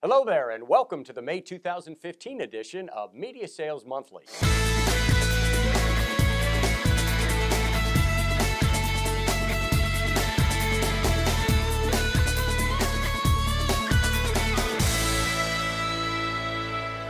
Hello there, and welcome to the May 2015 edition of Media Sales Monthly.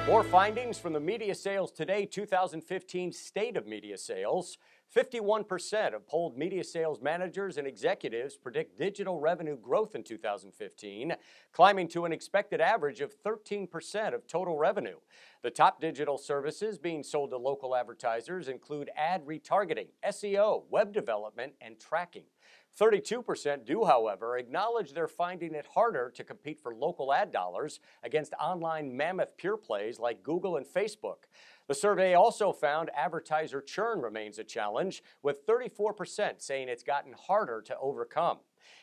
More findings from the Media Sales Today 2015 State of Media Sales. 51% of polled media sales managers and executives predict digital revenue growth in 2015, climbing to an expected average of 13% of total revenue. The top digital services being sold to local advertisers include ad retargeting, SEO, web development, and tracking. 32% do, however, acknowledge they're finding it harder to compete for local ad dollars against online mammoth pure plays like Google and Facebook. The survey also found advertiser churn remains a challenge, with 34% saying it's gotten harder to overcome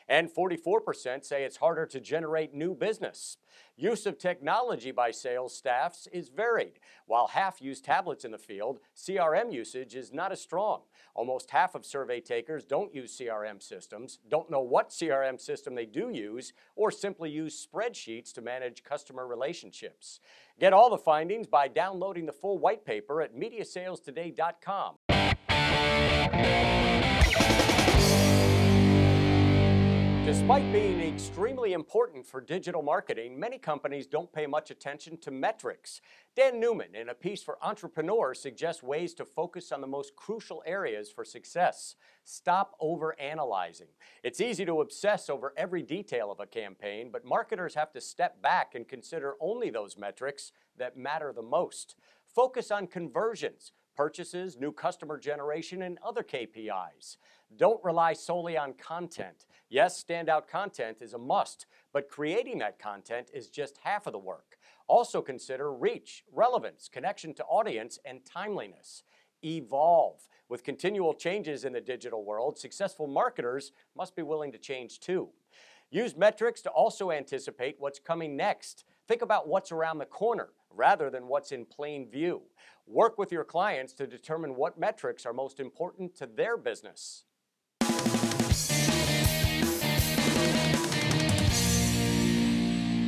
and 44% say it's harder to generate new business. Use of technology by sales staffs is varied. While half use tablets in the field, CRM usage is not as strong. Almost half of survey takers don't use CRM systems, don't know what CRM system they do use, or simply use spreadsheets to manage customer relationships. Get all the findings by downloading the full white paper at MediaSalesToday.com. Despite being extremely important for digital marketing, many companies don't pay much attention to metrics. Dan Newman, in a piece for Entrepreneur, suggests ways to focus on the most crucial areas for success. Stop overanalyzing. It's easy to obsess over every detail of a campaign, but marketers have to step back and consider only those metrics that matter the most. Focus on conversions, purchases, new customer generation, and other KPIs. Don't rely solely on content. Yes, standout content is a must, but creating that content is just half of the work. Also consider reach, relevance, connection to audience, and timeliness. Evolve. With continual changes in the digital world, successful marketers must be willing to change too. Use metrics to also anticipate what's coming next. Think about what's around the corner rather than what's in plain view. Work with your clients to determine what metrics are most important to their business.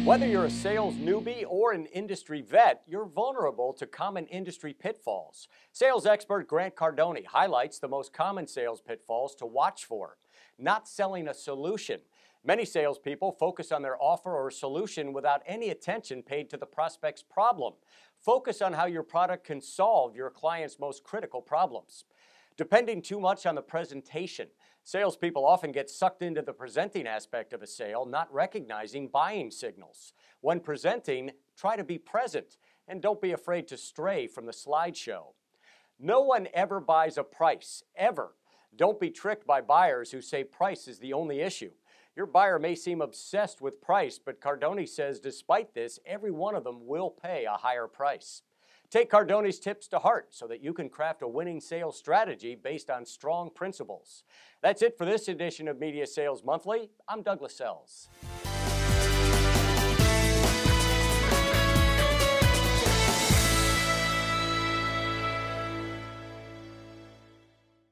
Whether you're a sales newbie or an industry vet, you're vulnerable to common industry pitfalls. Sales expert Grant Cardone highlights the most common sales pitfalls to watch for. Not selling a solution. Many salespeople focus on their offer or solution without any attention paid to the prospect's problem. Focus on how your product can solve your client's most critical problems. Depending too much on the presentation. Salespeople often get sucked into the presenting aspect of a sale, not recognizing buying signals. When presenting, try to be present and don't be afraid to stray from the slideshow. No one ever buys a price, ever. Don't be tricked by buyers who say price is the only issue. Your buyer may seem obsessed with price, but Cardone says despite this, every one of them will pay a higher price. Take Cardone's tips to heart so that you can craft a winning sales strategy based on strong principles. That's it for this edition of Media Sales Monthly. I'm Douglas Sells.